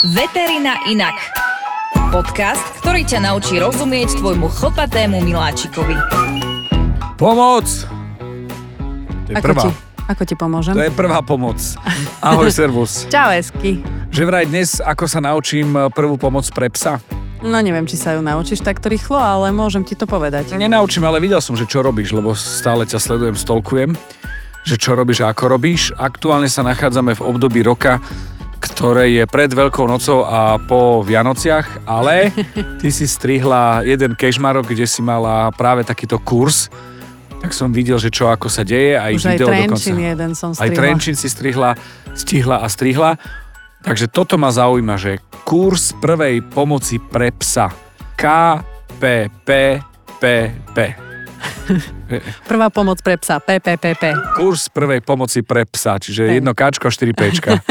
Veterina inak. Podcast, ktorý ťa naučí rozumieť tvojmu chlpatému miláčikovi. Pomoc! To je Ako prvá. ti, ako ti pomôžem? To je prvá pomoc. Ahoj, servus. Čau, Esky. Že vraj dnes, ako sa naučím eh, prvú pomoc pre psa. No neviem, či sa ju naučíš takto rýchlo, ale môžem ti to povedať. Nenaučím, ale videl som, že čo robíš, lebo stále ťa sledujem, stolkujem, že čo robíš a ako robíš. Aktuálne sa nachádzame v období roka, ktoré je pred Veľkou nocou a po Vianociach, ale ty si strihla jeden kešmarok, kde si mala práve takýto kurz, tak som videl, že čo ako sa deje, aj Už aj video Trenčín dokonca. jeden som Aj strihla. Trenčín si strihla, stihla a strihla. Takže toto ma zaujíma, že kurz prvej pomoci pre psa. KPPPP. Prvá pomoc pre psa, PPPP. Kurs prvej pomoci pre psa, čiže jedno Kčko a 4 Pčka.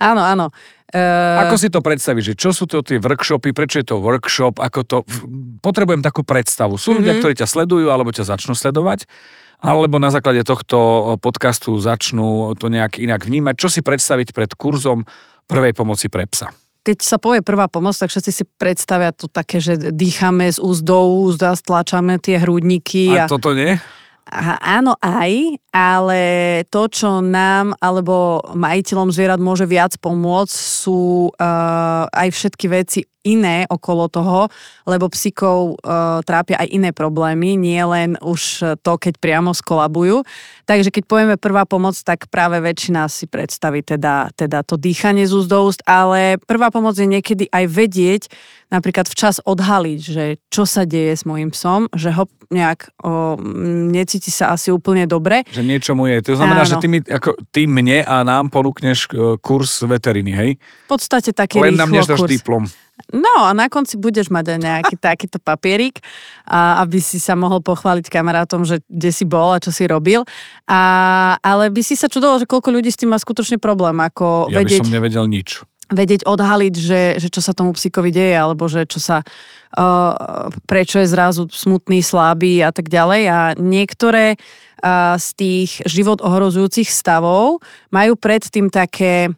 Áno, áno. Uh, Ako si to predstavíš, že čo sú to tie workshopy, prečo je to workshop, ako to... Potrebujem takú predstavu. Sú ľudia, ktorí ťa sledujú, alebo ťa začnú sledovať, alebo na základe tohto podcastu začnú to nejak inak vnímať. Čo si predstaviť pred kurzom prvej pomoci pre psa? Keď sa povie prvá pomoc, tak všetci si predstavia to také, že dýchame z úst do úst a stlačame tie hrudníky. A toto nie? A áno aj, ale to, čo nám alebo majiteľom zvierat môže viac pomôcť, sú uh, aj všetky veci iné okolo toho, lebo psíkov uh, trápia aj iné problémy, nie len už to, keď priamo skolabujú. Takže keď povieme prvá pomoc, tak práve väčšina si predstaví teda, teda to dýchanie z úst do úst, ale prvá pomoc je niekedy aj vedieť, napríklad včas odhaliť, že čo sa deje s mojim psom, že ho nejak o, m, necíti sa asi úplne dobre. Že niečo mu je. To znamená, Áno. že ty, mi, ako, ty mne a nám ponúkneš e, kurz veteriny, hej? V podstate taký Len nám než diplom. No a na konci budeš mať aj nejaký takýto papierik, a aby si sa mohol pochváliť kamarátom, že kde si bol a čo si robil. A, ale by si sa čudoval, že koľko ľudí s tým má skutočne problém, ako Ja by vedieť, som nevedel nič. Vedieť odhaliť, že, že čo sa tomu psíkovi deje, alebo že čo sa, uh, prečo je zrazu smutný, slabý a tak ďalej. A niektoré uh, z tých život ohrozujúcich stavov majú predtým také,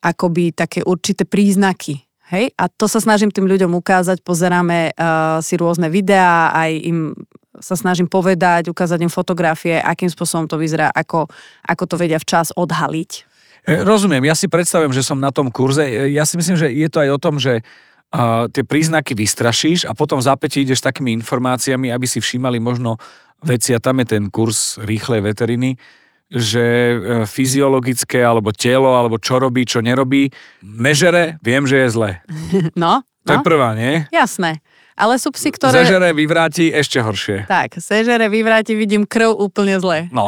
akoby také určité príznaky. Hej? A to sa snažím tým ľuďom ukázať, pozeráme uh, si rôzne videá, aj im sa snažím povedať, ukázať im fotografie, akým spôsobom to vyzerá, ako, ako to vedia včas odhaliť. E, Rozumiem, ja si predstavujem, že som na tom kurze. E, Ja si myslím, že je to aj o tom, že uh, tie príznaky vystrašíš a potom v zápäti ideš takými informáciami, aby si všímali možno veci a tam je ten kurz rýchlej veteriny, že e, fyziologické, alebo telo, alebo čo robí, čo nerobí. Mežere, viem, že je zle. No, To je no prvá, nie? jasné. Ale sú psi, ktoré... Zežere, vyvráti, ešte horšie. Tak, sežere, vyvráti, vidím krv úplne zle. No.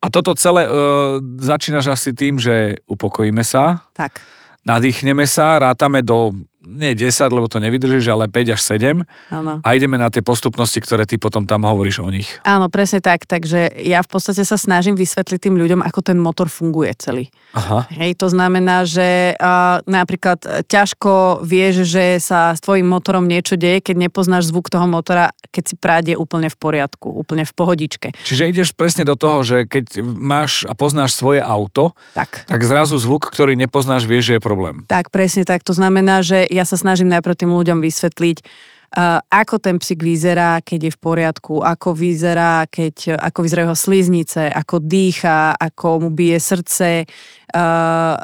A toto celé uh, začínaš asi tým, že upokojíme sa, Tak, nadýchneme sa, rátame do, nie 10, lebo to nevydržíš, ale 5 až 7 áno. a ideme na tie postupnosti, ktoré ty potom tam hovoríš o nich. Áno, presne tak. Takže ja v podstate sa snažím vysvetliť tým ľuďom, ako ten motor funguje celý. Aha. Hej, to znamená, že uh, napríklad ťažko vieš, že sa s tvojim motorom niečo deje, keď nepoznáš zvuk toho motora, keď si práde úplne v poriadku, úplne v pohodičke. Čiže ideš presne do toho, že keď máš a poznáš svoje auto, Tak. tak zrazu zvuk, ktorý nepoznáš, vieš, že je problém. Tak, presne tak. To znamená, že ja sa snažím najprv tým ľuďom vysvetliť, uh, ako ten psík vyzerá, keď je v poriadku, ako vyzerá, keď, ako vyzerajú jeho sliznice, ako dýcha, ako mu bije srdce, uh,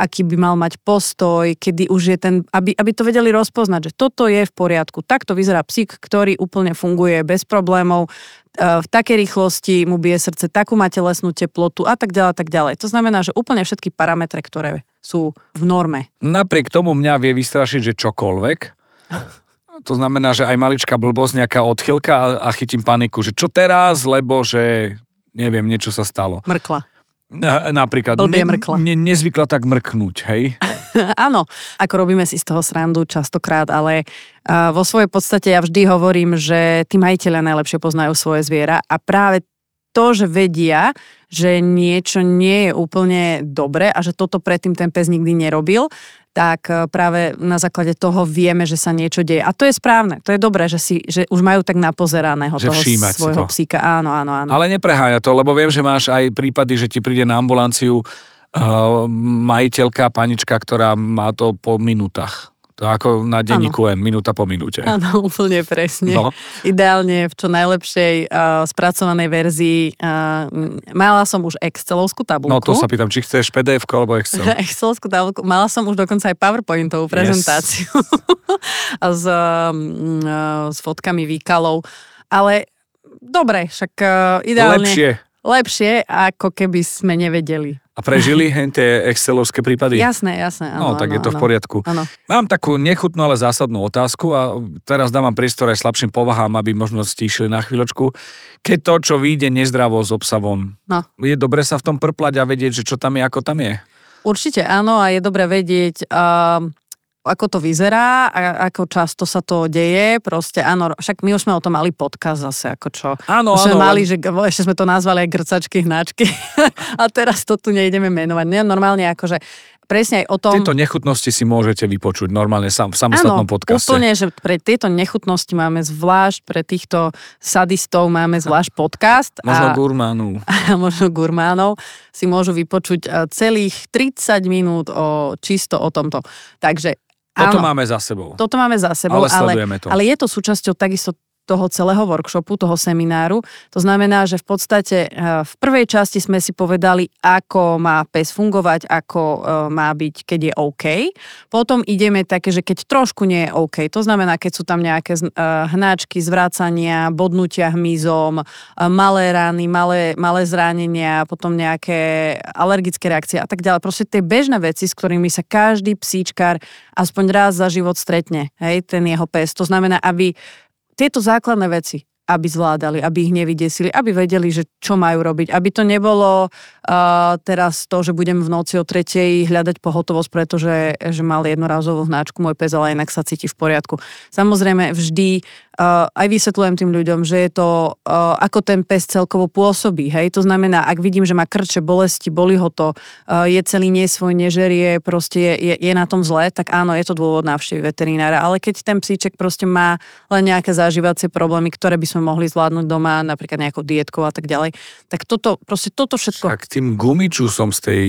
aký by mal mať postoj, kedy už je ten, aby, aby to vedeli rozpoznať, že toto je v poriadku. Takto vyzerá psík, ktorý úplne funguje bez problémov, v takej rýchlosti mu bije srdce, takú má telesnú teplotu a tak ďalej, tak ďalej. To znamená, že úplne všetky parametre, ktoré sú v norme. Napriek tomu mňa vie vystrašiť, že čokoľvek. To znamená, že aj maličká blbosť, nejaká odchylka a, chytím paniku, že čo teraz, lebo že neviem, niečo sa stalo. Mrkla. Na, napríklad, Blbie mrkla. ne, nezvykla tak mrknúť, hej? Áno, ako robíme si z toho srandu častokrát, ale uh, vo svojej podstate ja vždy hovorím, že tí majiteľia najlepšie poznajú svoje zviera a práve to, že vedia, že niečo nie je úplne dobre a že toto predtým ten pes nikdy nerobil, tak e, práve na základe toho vieme, že sa niečo deje. A to je správne, to je dobré, že, si, že už majú tak napozeraného Že toho svojho to. psíka. Áno, áno, áno. Ale nepreháňa to, lebo viem, že máš aj prípady, že ti príde na ambulanciu uh, majiteľka, panička, ktorá má to po minútach. To ako na denníku M, minúta po minúte. Áno, úplne presne. No. Ideálne v čo najlepšej uh, spracovanej verzii. Uh, mala som už Excelovskú tabulku. No to sa pýtam, či chceš pdf alebo Excel. Excelovskú tabulku. Mala som už dokonca aj PowerPointovú prezentáciu yes. s, uh, s fotkami výkalov. Ale dobre, však uh, ideálne... Lepšie. Lepšie, ako keby sme nevedeli. A prežili hen tie excelovské prípady? Jasné, jasné. Áno, no, tak áno, je to áno, v poriadku. Áno. Mám takú nechutnú, ale zásadnú otázku a teraz dávam priestor aj slabším povahám, aby možno stíšili na chvíľočku. Keď to, čo vyjde nezdravo z obsavom, No. je dobre sa v tom prplať a vedieť, že čo tam je, ako tam je? Určite áno a je dobre vedieť, uh, ako to vyzerá a ako často sa to deje. Proste áno, však my už sme o tom mali podcast zase, ako čo. Áno, Už sme áno, mali, že ešte sme to nazvali aj grcačky, hnačky. a teraz to tu nejdeme menovať. Nie, normálne akože presne aj o tom... Tieto nechutnosti si môžete vypočuť normálne sam, v samostatnom Áno, podcaste. úplne, že pre tieto nechutnosti máme zvlášť, pre týchto sadistov máme zvlášť podcast. Možno a, gurmánu. a možno gurmánov si môžu vypočuť eh, celých 30 minút o, čisto o tomto. Takže Toto áno, máme za sebou. toto máme za sebou, Ale ale, to. ale je to súčasťou takisto toho celého workshopu, toho semináru. To znamená, že v podstate eh, v prvej časti sme si povedali, ako má pes fungovať, ako eh, má byť, keď je OK. Potom ideme také, že keď trošku nie je OK, to znamená, keď sú tam nejaké eh, hnáčky, zvracania, bodnutia hmyzom, malé rány, malé, malé zranenia, potom nejaké alergické reakcie a tak ďalej. Proste tie bežné veci, s ktorými sa každý psíčkar aspoň raz za život stretne, hej, ten jeho pes. To znamená, aby tieto základné veci, aby zvládali, aby ich nevydesili, aby vedeli, že čo majú robiť. Aby to nebolo uh, teraz to, že budem v noci o tretej hľadať pohotovosť, pretože že mal jednorazovú hnáčku môj pes, ale inak sa cíti v poriadku. Samozrejme, vždy uh, aj vysvetľujem tým ľuďom, že je to, uh, ako ten pes celkovo pôsobí. Hej? To znamená, ak vidím, že má krče, bolesti, boli ho to, uh, je celý nesvoj, nežerie, proste je, je, je na tom zle, tak áno, je to dôvod návštevy veterinára. Ale keď ten psíček proste má len nejaké zažívacie problémy, ktoré by sme mohli zvládnuť doma, napríklad nejakou dietkou a tak ďalej, tak toto, proste toto všetko... Tak tým gumičusom z tej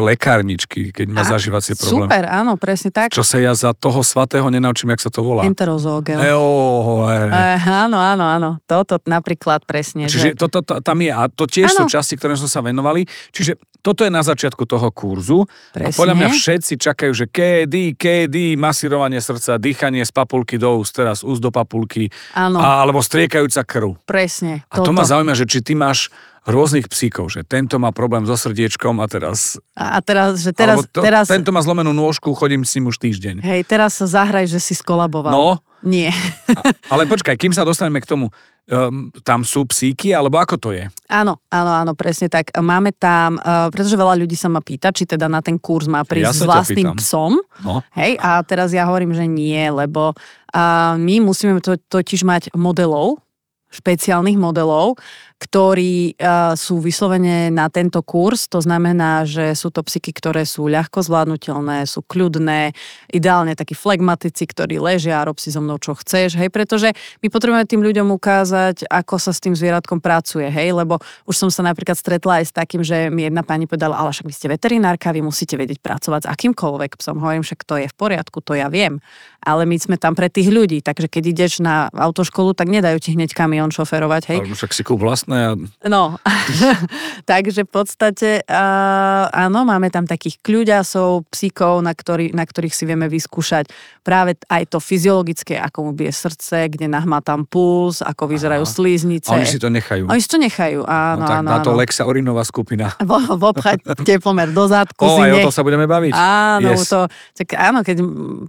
lekárničky, keď má zažívacie problém. Super, áno, presne tak. Čo sa ja za toho svatého nenaučím, jak sa to volá. Enterozoogel. Eo, e. Eh, áno, áno, áno. Toto napríklad presne. Čiže že... to, to, tam je, a to tiež sú Áno. časti, ktoré sme sa venovali. Čiže toto je na začiatku toho kurzu. A Presne. podľa mňa všetci čakajú, že kedy, kedy, masírovanie srdca, dýchanie z papulky do úst, teraz úst do papulky, Áno, a, alebo striekajúca krv. presne. A to ma zaujíma, že či ty máš rôznych psíkov, že tento má problém so srdiečkom a teraz... A a teraz, že teraz, to, teraz, Tento má zlomenú nôžku, chodím s ním už týždeň. hej, teraz sa zahraj, že si skolaboval. No, Nie. a, ale počkaj, kým sa dostaneme k tomu, um, tam sú psíky, alebo ako to je? Áno, áno, áno, presne tak. Máme tam, uh, pretože veľa ľudí sa ma pýta, či teda na ten kurz má prísť Ja s vlastným psom. No. Hej, a teraz ja hovorím, že nie, lebo uh, my musíme to, totiž mať modelov, špeciálnych modelov, ktorí uh, sú vyslovene na tento kurz. To znamená, že sú to psyky, ktoré sú ľahko zvládnutelné, sú kľudné, ideálne takí flegmatici, ktorí ležia a rob si so mnou, čo chceš, hej, pretože my potrebujeme tým ľuďom ukázať, ako sa s tým zvieratkom pracuje, hej, lebo už som sa napríklad stretla aj s takým, že mi jedna pani povedala, ale však vy ste veterinárka, vy musíte vedieť pracovať s akýmkoľvek psom. Hovorím, však to je v poriadku, to ja viem, ale my sme tam pre tých ľudí, takže keď ideš na autoškolu, tak nedajú ti hneď kamión šoferovať, hej. Alebo však si kúp vlastné a No, takže v podstate uh, áno, máme tam takých kľuďasov, psíkov, na, ktorý, na ktorých si vieme vyskúšať práve aj to fyziologické, ako mu bije srdce, kde nahmá tam puls, ako vyzerajú Aha. slíznice. a oni si to nechajú. Oni si to nechajú, áno, no, tak áno, na to áno. Lexa Orinová skupina. Vo- Vopchať teplomer do zadku O, si aj o to sa budeme baviť. Áno, Yes. to, tak áno, keď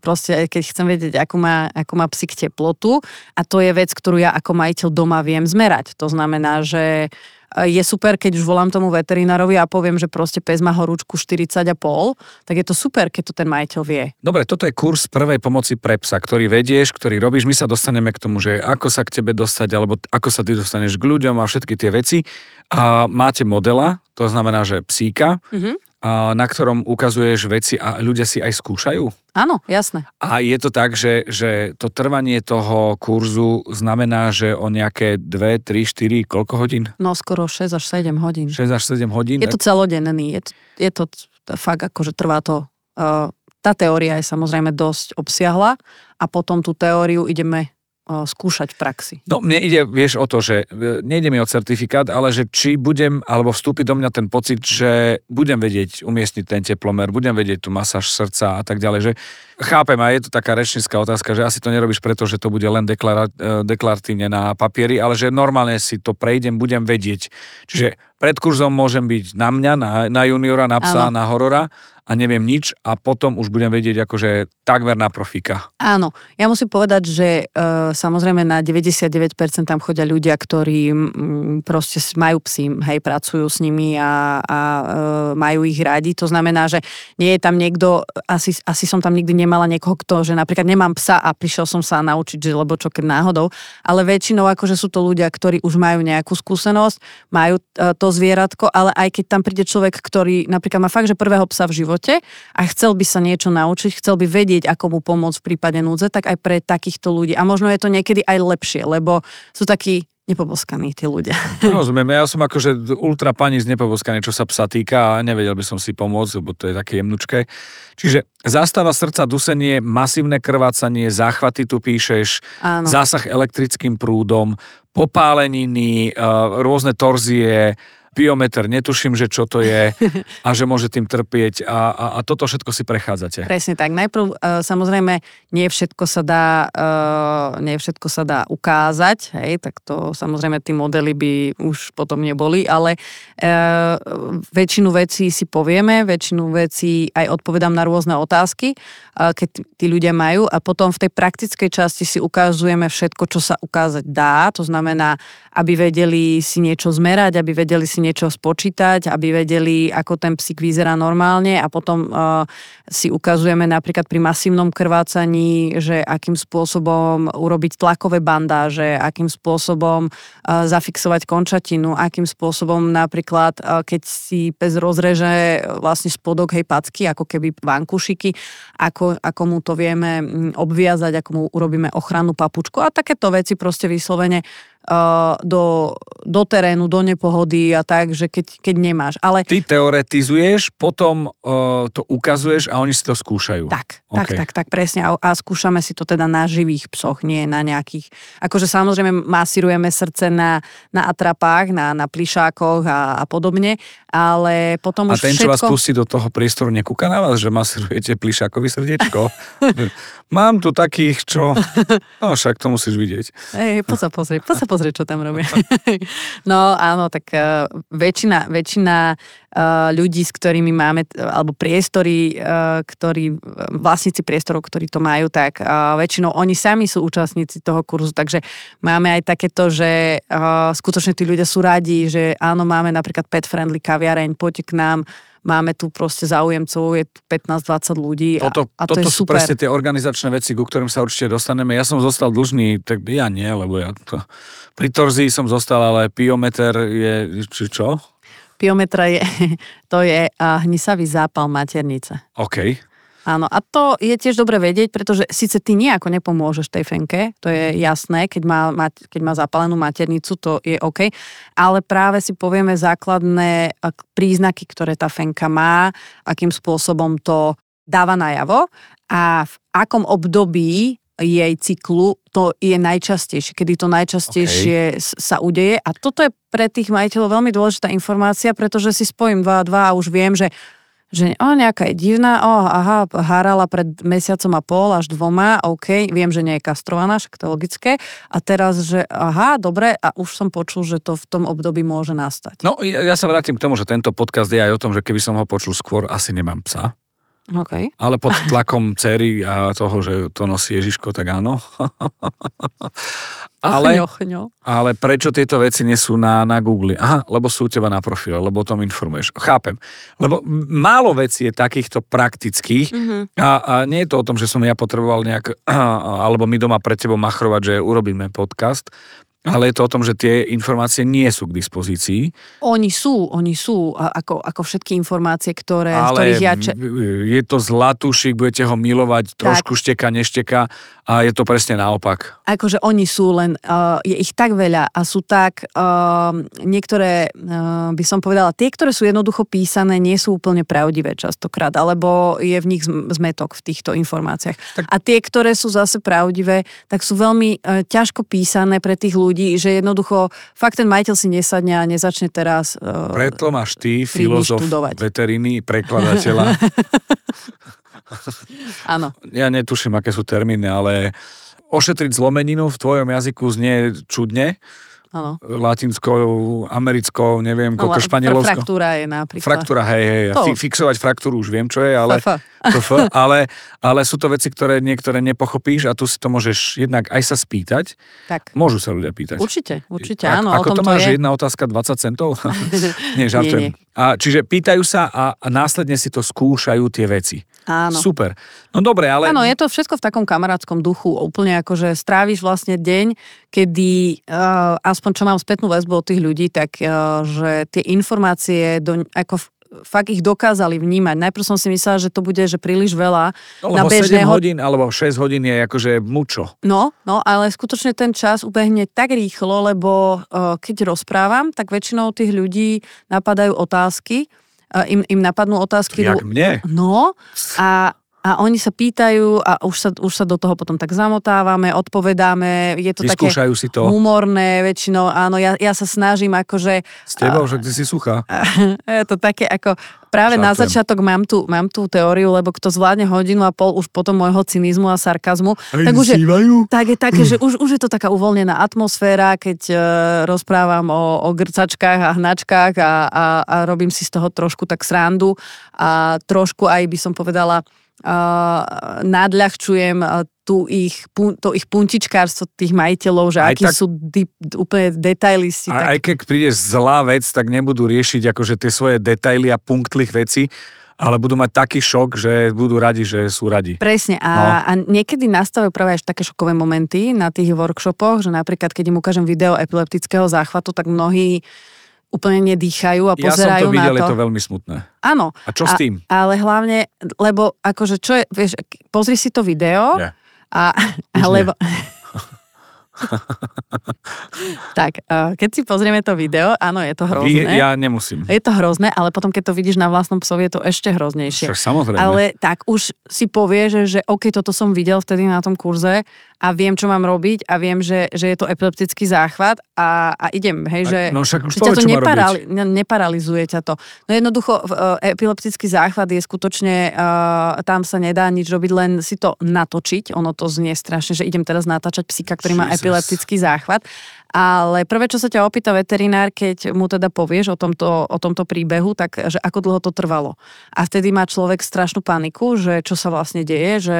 proste, keď chcem vedieť, akú má, akú má psík teplotu a to je vec, ktorú ja ako majiteľ doma viem zmerať. To znamená, že e, je super, keď už volám tomu veterinárovi a poviem, že proste pes má horúčku 40 a pol, tak je to super, keď to ten majiteľ vie. Dobre, toto je kurz prvej pomoci pre psa, ktorý vedieš, ktorý robíš. My sa dostaneme k tomu, že ako sa k tebe dostať, alebo ako sa ty dostaneš k ľuďom a všetky tie veci. A máte modela, to znamená, že psíka, Mhm. Na ktorom ukazuješ veci a ľudia si aj skúšajú? Áno, jasné. A je to tak, že, že to trvanie toho kurzu znamená, že o nejaké 2, 3, 4, koľko hodín? No skoro 6 až 7 hodín. 6 až 7 hodín? Je to celodenný, je, je to fakt akože trvá to. Uh, tá teória je samozrejme dosť obsiahla a potom tú teóriu ideme skúšať v praxi. No mne ide, vieš, o to, že e, nejde mi o certifikát, ale že či budem, alebo vstúpi do mňa ten pocit, že budem vedieť umiestniť ten teplomer, budem vedieť tú masáž srdca a tak ďalej, že chápem a je to taká rečnická otázka, že asi to nerobíš preto, že to bude len e, deklaratívne na papieri, ale že normálne si to prejdem, budem vedieť. Čiže pred kurzom môžem byť na mňa, na, na juniora, na psa, Áno. na horora a neviem nič a potom už budem vedieť akože takmer na profika. Áno, ja musím povedať, že e, samozrejme na 99% tam chodia ľudia, ktorí m, proste majú psy, hej, pracujú s nimi a, a e, majú ich radi. To znamená, že nie je tam niekto, asi, asi som tam nikdy nemala niekoho, kto, že napríklad nemám psa a prišiel som sa naučiť, že lebo čo keď náhodou, ale väčšinou akože sú to ľudia, ktorí už majú nejakú skúsenosť, majú e, to zvieratko, ale aj keď tam príde človek, ktorý napríklad má fakt, že prvého psa v živote, a chcel by sa niečo naučiť, chcel by vedieť, ako mu pomôcť v prípade núdze, tak aj pre takýchto ľudí. A možno je to niekedy aj lepšie, lebo sú takí nepoboskaní tí ľudia. Rozumiem, ja som akože ultra pani z nepoboskaný, čo sa psa týka a nevedel by som si pomôcť, lebo to je také jemnučké. Čiže zástava srdca, dusenie, masívne krvácanie, záchvaty tu píšeš, Áno. zásah elektrickým prúdom, popáleniny, rôzne torzie, biometer, netuším, že čo to je a že môže tým trpieť a, a, a toto všetko si prechádzate. Presne tak. Najprv uh, samozrejme nie všetko sa dá, uh, nie všetko sa dá ukázať, hej, tak to samozrejme tí modely by už potom neboli, ale uh, väčšinu vecí si povieme, väčšinu vecí aj odpovedám na rôzne otázky, keď tí ľudia majú a potom v tej praktickej časti si ukazujeme všetko, čo sa ukázať dá, to znamená, aby vedeli si niečo zmerať, aby vedeli si niečo spočítať, aby vedeli, ako ten psík vyzerá normálne. A potom uh, si ukazujeme napríklad pri masívnom krvácaní, že akým spôsobom urobiť tlakové bandáže, akým spôsobom uh, zafixovať končatinu, akým spôsobom napríklad, uh, keď si pes rozreže vlastne spodok hej packy, ako keby vankušiky, ako, ako mu to vieme obviazať, ako mu urobíme ochrannú papučku a takéto veci proste vyslovene do, do terénu, do nepohody a tak, že keď, keď nemáš. Ale... Ty teoretizuješ, potom uh, to ukazuješ a oni si to skúšajú. Tak, okay. tak, tak, tak, presne. A, a skúšame si to teda na živých psoch, nie na nejakých... Akože samozrejme masírujeme srdce na, na atrapách, na, na plišákoch a, a podobne, ale potom a už ten, všetko... čo vás pustí do toho priestoru, nekúka na vás, že masírujete plišákovi srdiečko? Mám tu takých, čo... No však to musíš vidieť. Ej, poď sa pozrieť, poď sa pozrieť, čo tam robia. no áno, tak uh, väčšina, väčšina uh, ľudí, s ktorými máme, alebo priestory, uh, ktorí, vlastníci priestorov, ktorí to majú, tak väčšinou oni sami sú účastníci toho kurzu, takže máme aj takéto, že skutočne tí ľudia sú radi, že áno, máme napríklad pet-friendly kaviareň, poďte k nám, máme tu proste záujemcov, je 15-20 ľudí a, toto, a to toto je sú super. presne tie organizačné veci, ku ktorým sa určite dostaneme. Ja som zostal dlžný, tak ja nie, lebo ja to, pri torzii som zostal, ale piometer je, či čo? Piometra je, to je hnisavý zápal maternice. OK. Áno, a to je tiež dobre vedieť, pretože síce ty nejako nepomôžeš tej fenke, to je jasné, keď má, keď má zapálenú maternicu, to je OK, ale práve si povieme základné príznaky, ktoré tá fenka má, akým spôsobom to dáva najavo a v akom období jej cyklu to je najčastejšie, kedy to najčastejšie okay. sa udeje a toto je pre tých majiteľov veľmi dôležitá informácia, pretože si spojím 2 a 2 a už viem, že že o, nejaká je divná, o, aha, hárala pred mesiacom a pol až dvoma, OK, viem, že nie je kastrovaná, však to je logické. A teraz, že aha, dobre, a už som počul, že to v tom období môže nastať. No, ja, ja sa vrátim k tomu, že tento podcast je aj o tom, že keby som ho počul skôr, asi nemám psa. Okay. Ale pod tlakom cery a toho, že to nosí Ježiško, tak áno. ale, ochňo, ale prečo tieto veci nie sú na, na Google? Aha, lebo sú u teba na profile, lebo o tom informuješ. Chápem. Lebo málo vecí je takýchto praktických mm-hmm. a, a nie je to o tom, že som ja potreboval nejak, alebo my doma pre tebou machrovať, že urobíme podcast, ale je to o tom, že tie informácie nie sú k dispozícii. Oni sú, oni sú, ako, ako všetky informácie, ktoré, Ale ktorých ja... Če- je to zlatúšik, budete ho milovať, trošku šteka, nešteka a je to presne naopak. akože oni sú len, uh, je ich tak veľa a sú tak, uh, niektoré, uh, by som povedala, tie, ktoré sú jednoducho písané, nie sú úplne pravdivé častokrát, alebo je v nich zm- zmetok v týchto informáciách. Tak- A tie, ktoré sú zase pravdivé, tak sú veľmi uh, ťažko písané pre tých ľudí, že jednoducho fakt ten majiteľ si nesadne a nezačne teraz... Uh, Preto máš ty, filozof veteriny, prekladateľa. áno. ja netuším, aké sú termíny, ale ošetriť zlomeninu v tvojom jazyku znie čudne. Áno. Latinskou, americkou, neviem, No, koľko fr- španielskou. Fraktúra je napríklad. Fraktúra, hej, hej. To. Fi- fixovať fraktúru už viem, čo je, ale, FF. FF, ale, ale sú to veci, ktoré niektoré nepochopíš a tu si to môžeš jednak aj sa spýtať. Tak. Môžu sa ľudia pýtať. Určite, určite, áno. Ako o tom to máš? je. Jedna otázka, 20 centov? nie, žartujem. Nie, A, čiže pýtajú sa a, a následne si to skúšajú tie veci. Áno. Super. No dobre, ale... Áno, je to všetko v takom kamarátskom duchu. Úplne ako, že stráviš vlastne deň, kedy, uh, aspoň čo mám spätnú väzbu od tých ľudí, tak uh, že tie informácie, do, ako fakt ich dokázali vnímať. Najprv som si myslela, že to bude že príliš veľa no, na lebo 7 bežného... hodín alebo 6 hodín je akože mučo. No, no, ale skutočne ten čas ubehne tak rýchlo, lebo uh, keď rozprávam, tak väčšinou tých ľudí napadajú otázky, im, im napadnú otázky... Jak mne. No a, a oni sa pýtajú a už sa, už sa do toho potom tak zamotávame, odpovedáme, je to také Vyskúšajú si to. humorné väčšinou, áno, ja, ja sa snažím akože, S tebou, že ty si suchá. je to také ako, práve na Žartujem. začiatok mám tú, mám tú teóriu, lebo kto zvládne hodinu a pol už potom môjho cynizmu a sarkazmu, tak už je, tak je také, že už, už je to taká uvoľnená atmosféra, keď uh, rozprávam o, o grcačkách a hnačkách a, a, a robím si z toho trošku tak srandu a trošku aj by som povedala nadľahčujem uh, tú ich, to ich puntičkárstvo tých majiteľov, že Aj akí tak- sú di, úplne detailisti. A tak, aj keď prídeš zlá vec, tak nebudú riešiť akože tie svoje detaily a punktlých veci, ale budú mať taký šok, že budú radi, že sú radi. Presne. A, No. a niekedy nastavujú práve až také šokové momenty na tých workshopoch, že napríklad, keď im ukážem video epileptického záchvatu, tak mnohí úplne nedýchajú a Ja som pozerajú to videl, na je to. to veľmi smutné. Áno. A čo s tým? Ale hlavne, lebo akože čo je, vieš, pozri si to video Nie. a, alebo... tak, keď si pozrieme to video, áno, je to hrozné. Ja nemusím. Je to hrozné, ale potom, keď to vidíš na vlastnom psovi, je to ešte hroznejšie. Však samozrejme. Ale tak už si povie, že, že OK, toto som videl vtedy na tom kurze a viem, čo mám robiť a viem, že, že je to epileptický záchvat a, a idem, hej, že, no však už že ťa to má neparali, ne, neparalizuje ťa to. No jednoducho, uh, epileptický záchvat je skutočne, uh, tam sa nedá nič robiť, len si to natočiť, ono to znie strašne, že idem teraz natáčať psíka, ktorý má Jesus. epileptický záchvat, ale prvé, čo sa ťa opýta veterinár, keď mu teda povieš o tomto, o tomto príbehu, tak že ako dlho to trvalo. A vtedy má človek strašnú paniku, že čo sa vlastne deje, že,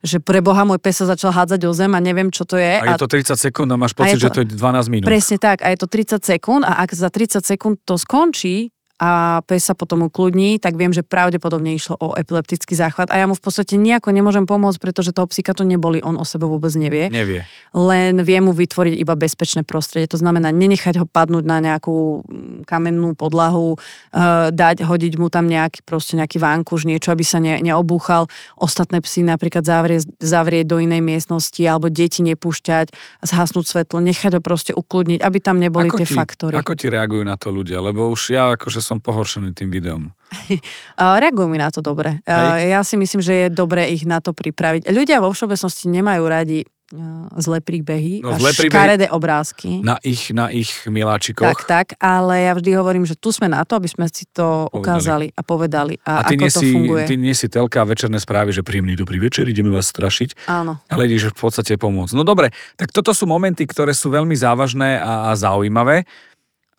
že pre Boha môj pes sa začal hádzať o zem a neviem, čo to je. A je to 30 sekúnd a máš pocit, je to- že to je 12 minút. Presne tak, a je to 30 sekúnd a ak za 30 sekúnd to skončí a pes sa potom ukludní, tak viem, že pravdepodobne išlo o epileptický záchvat a ja mu v podstate nejako nemôžem pomôcť, pretože toho psíka to neboli, on o sebe vôbec nevie Nevie. len vie mu vytvoriť iba bezpečné prostredie. To znamená nenechať ho padnúť na nejakú mm, kamennú podlahu, uh, dať, hodiť mu tam nejaký, proste nejaký vánkuš, niečo, aby sa ne, neobúchal. Ostatné psy napríklad zavrieť, zavrieť do inej miestnosti alebo deti nepúšťať, zhasnúť svetlo, nechať ho proste ukludniť, aby tam neboli tie ti, faktory. ako ti reagujú na to ľudia? Lebo už ja akože som pohoršený tým videom. Reagujú mi na to dobre. Uh, ja si myslím, že je dobre ich na to pripraviť. Ľudia vo všeobecnosti nemajú radi uh, zlé príbehy No, a zlé príbehy- škaredé obrázky. Na ich, na ich miláčikoch. Tak, tak, ale ja vždy hovorím, že tu sme na to, aby sme si to Povedali. ukázali a povedali a, a ty ako nie, to si, funguje. ty nie si telka večerné správy, že príjemný dobrý večer, ideme vás strašiť. Áno. Ale ideš v podstate pomôcť. No dobre, tak toto sú momenty, ktoré sú veľmi závažné a, a zaujímavé.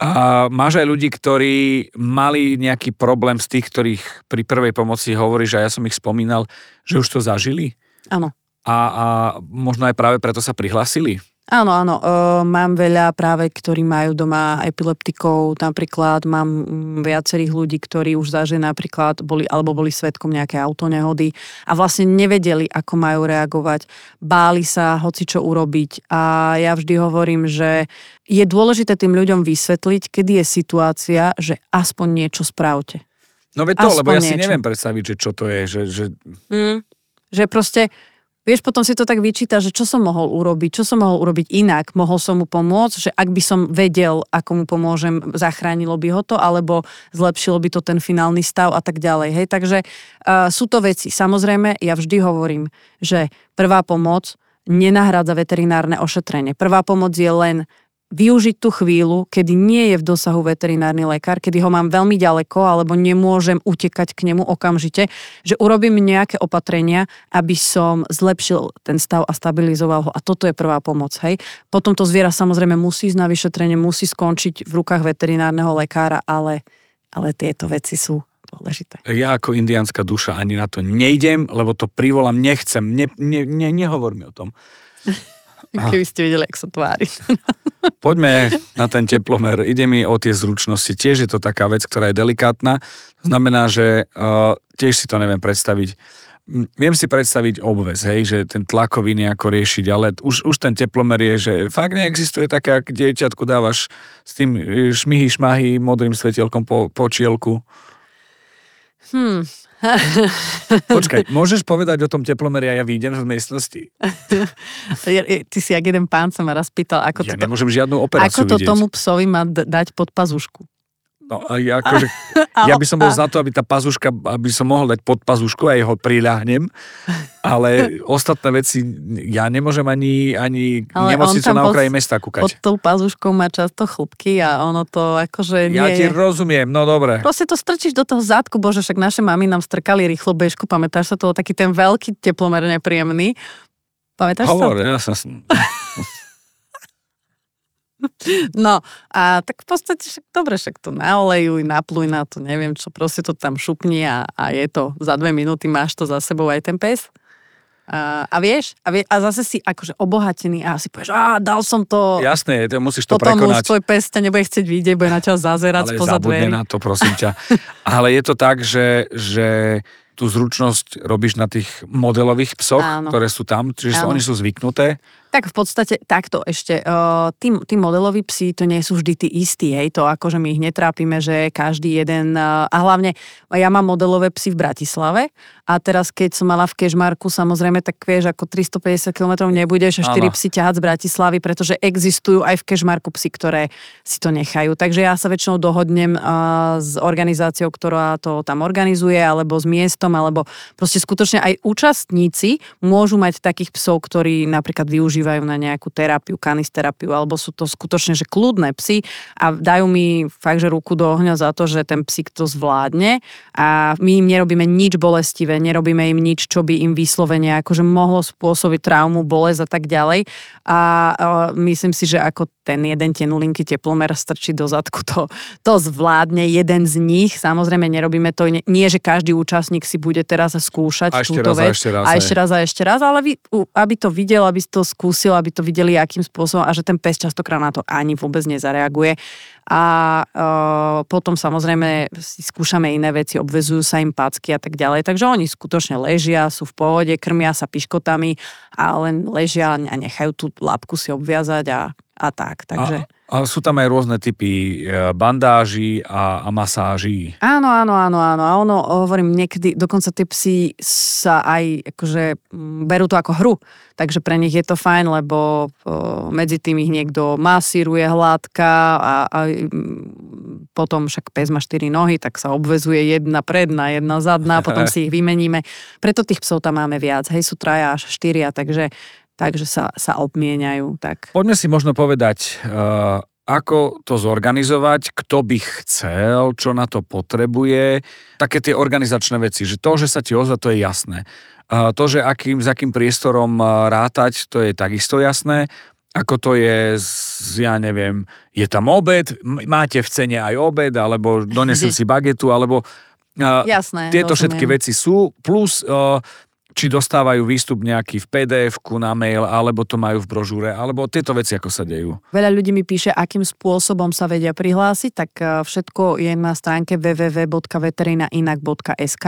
A máš aj ľudí, ktorí mali nejaký problém z tých, ktorých pri prvej pomoci hovoríš, a ja som ich spomínal, že už to zažili Áno. a, a možno aj práve preto sa prihlasili. Áno, áno. Uh, mám veľa práve, ktorí majú doma epileptikov. Napríklad mám mm, viacerých ľudí, ktorí už zažili napríklad, boli, alebo boli svetkom nejaké autonehody a vlastne nevedeli, ako majú reagovať. Báli sa hoci čo urobiť. A ja vždy hovorím, že je dôležité tým ľuďom vysvetliť, kedy je situácia, že aspoň niečo spravte. No veď to, aspoň lebo ja niečo. si neviem predstaviť, že čo to je. Že, že... Mm, že proste Vieš, potom si to tak vyčíta, že čo som mohol urobiť, čo som mohol urobiť inak, mohol som mu pomôcť, že ak by som vedel, ako mu pomôžem, zachránilo by ho to, alebo zlepšilo by to ten finálny stav a tak ďalej. Hej, takže uh, sú to veci. Samozrejme, ja vždy hovorím, že prvá pomoc nenahrádza veterinárne ošetrenie. Prvá pomoc je len využiť tú chvíľu, kedy nie je v dosahu veterinárny lekár, kedy ho mám veľmi ďaleko alebo nemôžem utekať k nemu okamžite, že urobím nejaké opatrenia, aby som zlepšil ten stav a stabilizoval ho. A toto je prvá pomoc. Hej. Potom to zviera samozrejme musí ísť na vyšetrenie, musí skončiť v rukách veterinárneho lekára, ale, ale tieto veci sú dôležité. Ja ako indiánska duša ani na to nejdem, lebo to privolám, nechcem, ne, ne, ne, nehovor mi o tom. Keby ste videli, jak sa tvári. Poďme na ten teplomer. Ide mi o tie zručnosti. Tiež je to taká vec, ktorá je delikátna. To znamená, že uh, tiež si to neviem predstaviť. Viem si predstaviť obvez, hej, že ten tlakový nejako riešiť, ale už, už ten teplomer je, že fakt neexistuje také, ak dieťatku dávaš s tým e, šmihy šmahy modrým svetielkom po, po čielku. Hmm, Počkaj, môžeš povedať o tom teplomeri a ja výjdem z miestnosti? Ty si jak jeden pán sa ma raz pýtal, ako ja to, nemôžem žiadnu operáciu Ako to vidieť. tomu psovi má dať pod pazušku? No, ja, akože, ja by som bol za to, aby tá pazuška, aby som mohol dať pod pazušku a jeho priľahnem, ale ostatné veci ja nemôžem ani, ani nemocnicu na okraji mesta kúkať. Pod tou pazuškou má často chlopky a ono to akože nie Ja ti rozumiem, no dobre. Proste to strčíš do toho zadku, bože, však naše mami nám strkali rýchlo bežku, pamätáš sa toho, taký ten veľký teplomer nepríjemný. Pamätáš Hovor, sa? ja som... No a tak v podstate však dobre, však to naolejuj, napluj na to, neviem čo, proste to tam šupni a, a je to, za dve minúty máš to za sebou aj ten pes. A, a vieš, a, vie, a zase si akože obohatený a si povieš, a dal som to. Jasné, to musíš to potom prekonať. už tvoj pes ťa nebude chcieť vidieť, bude na ťa zazerať Ale spoza dverí. na to, prosím ťa. Ale je to tak, že, že tú zručnosť robíš na tých modelových psoch, Áno. ktoré sú tam, čiže Áno. oni sú zvyknuté tak v podstate takto ešte. Tí, tí modeloví psi to nie sú vždy tí istí, hej, to akože my ich netrápime, že každý jeden, a hlavne ja mám modelové psy v Bratislave a teraz keď som mala v Kežmarku, samozrejme, tak vieš, ako 350 km nebudeš a 4 psy ťahať z Bratislavy, pretože existujú aj v Kežmarku psy, ktoré si to nechajú. Takže ja sa väčšinou dohodnem s organizáciou, ktorá to tam organizuje, alebo s miestom, alebo proste skutočne aj účastníci môžu mať takých psov, ktorí napríklad využívajú používajú na nejakú terapiu, kanisterapiu, alebo sú to skutočne, že kľudné psy a dajú mi fakt, že ruku do ohňa za to, že ten psík to zvládne a my im nerobíme nič bolestivé, nerobíme im nič, čo by im vyslovene akože mohlo spôsobiť traumu, bolesť a tak ďalej. A, a myslím si, že ako ten jeden tenulinky teplomer strčí do zadku, to, to zvládne jeden z nich. Samozrejme, nerobíme to, nie, že každý účastník si bude teraz skúšať a túto raz, vec. A ešte raz, a ešte raz a ešte raz, ale vy, aby to videl, aby to skúšal skúsil, aby to videli, akým spôsobom a že ten pes častokrát na to ani vôbec nezareaguje. A e, potom samozrejme si skúšame iné veci, obvezujú sa im pácky a tak ďalej. Takže oni skutočne ležia, sú v pohode, krmia sa piškotami a len ležia a nechajú tú lápku si obviazať a, a tak. Takže... A a sú tam aj rôzne typy e, bandáží a, a masáží. Áno, áno, áno, áno. A ono, hovorím, niekedy, dokonca tie psy sa aj akože berú to ako hru. Takže pre nich je to fajn, lebo medzi tým ich niekto masíruje hladka a, a potom však pes má štyri nohy, tak sa obvezuje jedna predná, jedna zadná, potom si ich vymeníme. Preto tých psov tam máme viac. Hej, sú traja až štyria, takže takže sa, sa obmieniajú. Tak. Poďme si možno povedať, uh, ako to zorganizovať, kto by chcel, čo na to potrebuje, také tie organizačné veci, že to, že sa ti ozva, to je jasné. Uh, to, že akým, s akým priestorom uh, rátať, to je takisto jasné. Ako to je, ja neviem, je tam obed, máte v cene aj obed, alebo donesem si bagetu, alebo uh, Jasné, tieto rozumiem. všetky veci sú, plus uh, či dostávajú výstup nejaký v pdf na mail, alebo to majú v brožúre, alebo tieto veci, ako sa dejú. Veľa ľudí mi píše, akým spôsobom sa vedia prihlásiť, tak e, všetko je na stránke www.veterinainak.sk.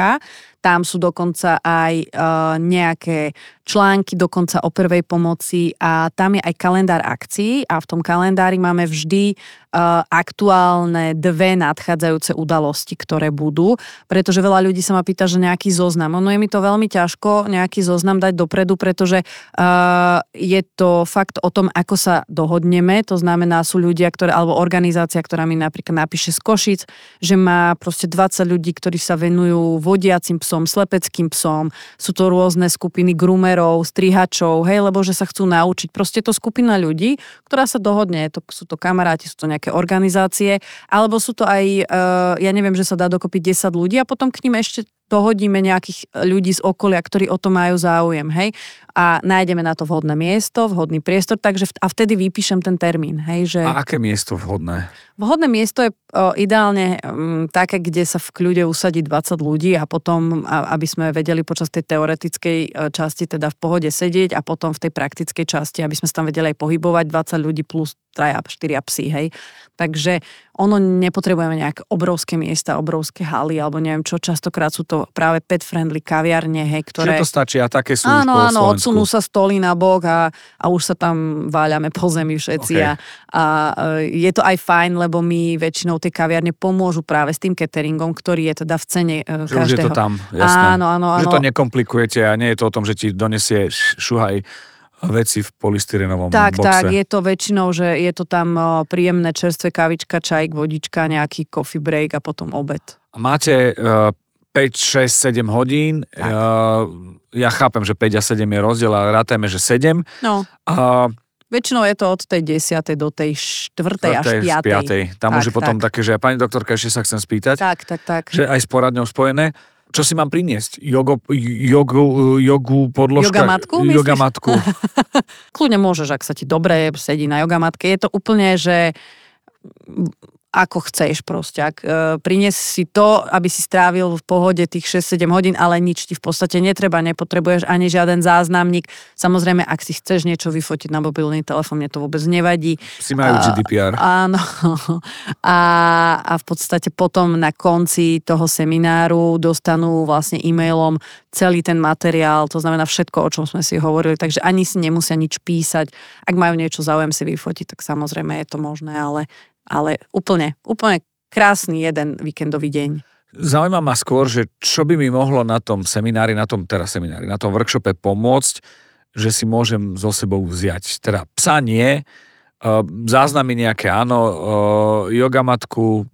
Tam sú dokonca aj uh, nejaké články, dokonca o prvej pomoci a tam je aj kalendár akcií a v tom kalendári máme vždy uh, aktuálne dve nadchádzajúce udalosti, ktoré budú, pretože veľa ľudí sa ma pýta, že nejaký zoznam. Ono je mi to veľmi ťažko nejaký zoznam dať dopredu, pretože uh, je to fakt o tom, ako sa dohodneme, to znamená sú ľudia, ktoré, alebo organizácia, ktorá mi napríklad napíše z Košic, že má proste 20 ľudí, ktorí sa venujú vodiacim psom, psom, slepeckým psom, sú to rôzne skupiny grumerov, strihačov, hej, lebo že sa chcú naučiť. Proste je to skupina ľudí, ktorá sa dohodne, to, sú to kamaráti, sú to nejaké organizácie, alebo sú to aj, uh, ja neviem, že sa dá dokopy 10 ľudí a potom k ním ešte dohodíme nejakých ľudí z okolia, ktorí o to majú záujem, hej, a nájdeme na to vhodné miesto, vhodný priestor, takže a vtedy vypíšem ten termín, hej, že... A aké miesto vhodné? Vhodné miesto je o, ideálne m, také, kde sa v kľude usadí 20 ľudí a potom, a, aby sme vedeli počas tej teoretickej e, časti teda v pohode sedieť a potom v tej praktickej časti, aby sme sa tam vedeli aj pohybovať 20 ľudí plus traja, štyria psi, hej. Takže ono nepotrebujeme nejaké obrovské miesta, obrovské haly, alebo neviem čo, častokrát sú to práve pet-friendly kaviarne, hej, ktoré... Čiže to stačí a také sú Áno, áno, odsunú sa stoly na bok a, a už sa tam váľame po zemi všetci okay. a, a je to aj fajn, lebo mi väčšinou tie kaviarne pomôžu práve s tým cateringom, ktorý je teda v cene uh, že každého. Už je to tam, jasné. Áno, áno, áno. Že to nekomplikujete a nie je to o tom, že ti donesie šuhaj veci v polystyrenovom tak, boxe. Tak, je to väčšinou, že je to tam príjemné čerstvé kavička, čajk, vodička, nejaký coffee break a potom obed. Máte uh, 5, 6, 7 hodín. Uh, ja chápem, že 5 a 7 je rozdiel, ale rátajme, že 7. No. Uh, Väčšinou je to od tej 10. do tej 4. až 5. 5. Tam tak, už je potom tak. také, že pani doktorka, ešte sa chcem spýtať. Tak, tak, tak. Že aj s poradňou spojené čo si mám priniesť? Jogo, jogu, jogu podložka? Jogamatku, Jogamatku. Kľudne môžeš, ak sa ti dobre sedí na jogamatke. Je to úplne, že ako chceš proste. Ak, e, prinies si to, aby si strávil v pohode tých 6-7 hodín, ale nič ti v podstate netreba, nepotrebuješ ani žiaden záznamník. Samozrejme, ak si chceš niečo vyfotiť na mobilný telefón, mne to vôbec nevadí. Si majú GDPR. áno. A, a v podstate potom na konci toho semináru dostanú vlastne e-mailom celý ten materiál, to znamená všetko, o čom sme si hovorili, takže ani si nemusia nič písať. Ak majú niečo záujem si vyfotiť, tak samozrejme je to možné, ale ale úplne, úplne krásny jeden víkendový deň. Zaujíma ma skôr, že čo by mi mohlo na tom seminári, na tom teda seminári, na tom workshope pomôcť, že si môžem so sebou vziať. Teda psa nie, e, záznamy nejaké áno, jogamatku,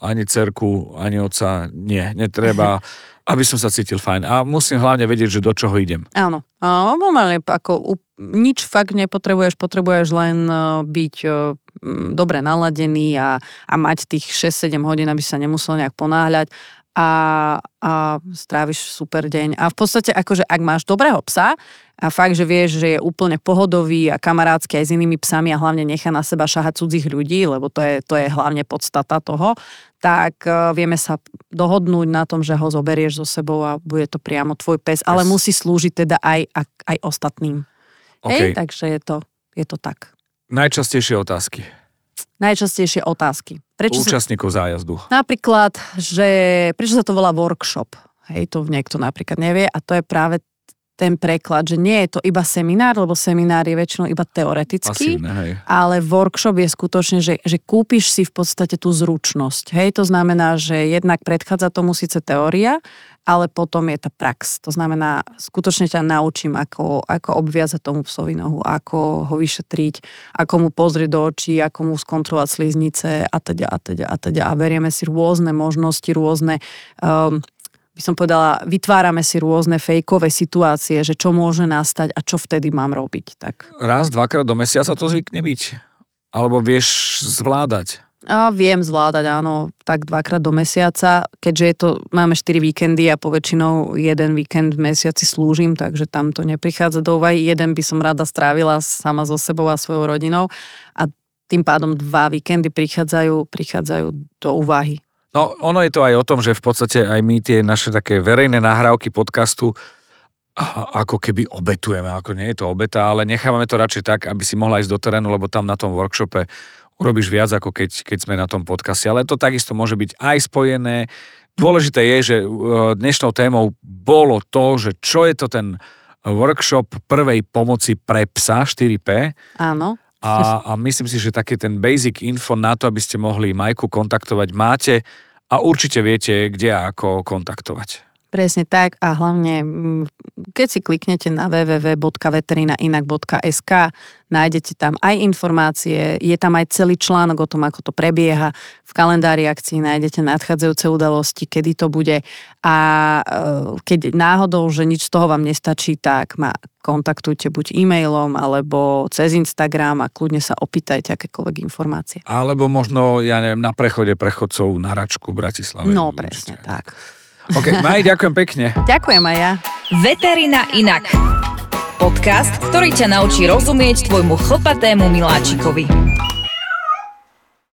ani cerku, ani oca nie, netreba, aby som sa cítil fajn. A musím hlavne vedieť, že do čoho idem. Áno, normálne ako nič fakt nepotrebuješ, potrebuješ len e, byť dobre naladený a, a mať tých 6-7 hodín, aby sa nemusel nejak ponáhľať a, a stráviš super deň. A v podstate akože ak máš dobrého psa a fakt, že vieš, že je úplne pohodový a kamarátsky aj s inými psami a hlavne nechá na seba šahať cudzích ľudí, lebo to je, to je hlavne podstata toho, tak uh, vieme sa dohodnúť na tom, že ho zoberieš so sebou a bude to priamo tvoj pes, ale yes. musí slúžiť teda aj, aj ostatným. Okay. Hej, takže je to, je to tak. Najčastejšie otázky. Najčastejšie otázky. Prečo Účastníkov sa... zájazdu. Napríklad, že prečo sa to volá workshop? Hej, to niekto napríklad nevie a to je práve ten preklad, že nie je to iba seminár, lebo seminár je väčšinou iba teoretický, Pasívne, hej. ale workshop je skutočne, že, že kúpiš si v podstate tú zručnosť. Hej, to znamená, že jednak predchádza tomu síce teória, ale potom je tá prax. To znamená, skutočne ťa naučím, ako, ako obviazať tomu psovi nohu, ako ho vyšetriť, ako mu pozrieť do očí, ako mu skontrolovať sliznice a teda a teda a teda. A berieme si rôzne možnosti, rôzne um, by som povedala, vytvárame si rôzne fejkové situácie, že čo môže nastať a čo vtedy mám robiť. Tak. Raz, dvakrát do mesiaca to zvykne byť? Alebo vieš zvládať? A viem zvládať, áno, tak dvakrát do mesiaca, keďže je to, máme 4 víkendy a po väčšinou jeden víkend v mesiaci slúžim, takže tam to neprichádza do úvahy. Jeden by som rada strávila sama so sebou a svojou rodinou a tým pádom dva víkendy prichádzajú, prichádzajú do úvahy. No, ono je to aj o tom, že v podstate aj my tie naše také verejné nahrávky podcastu ako keby obetujeme, ako nie je to obeta, ale nechávame to radšej tak, aby si mohla ísť do terénu, lebo tam na tom workshope urobíš viac, ako keď, keď sme na tom podcaste. Ale to takisto môže byť aj spojené. Dôležité je, že e, dnešnou témou bolo to, že čo je to ten workshop prvej pomoci pre psa 4P. Áno. A, a myslím si, že taký ten basic info na to, aby ste mohli Majku kontaktovať, máte a určite viete, kde a ako kontaktovať. Presne tak a hlavne, mm, keď si kliknete na www.veterinainak.sk, nájdete tam aj informácie, je tam aj celý článok o tom, ako to prebieha. V kalendári akcií nájdete nadchádzajúce udalosti, kedy to bude a e, keď náhodou, že nič z toho vám nestačí, tak ma kontaktujte buď e-mailom alebo cez Instagram a kľudne sa opýtajte akékoľvek informácie. Alebo možno, ja neviem, na prechode prechodcov na Račku v Bratislave. No, presne tak. OK, Maj, ďakujem pekne. Ďakujem aj ja. Veterina inak. Podcast, ktorý ťa naučí rozumieť tvojmu chlpatému miláčikovi.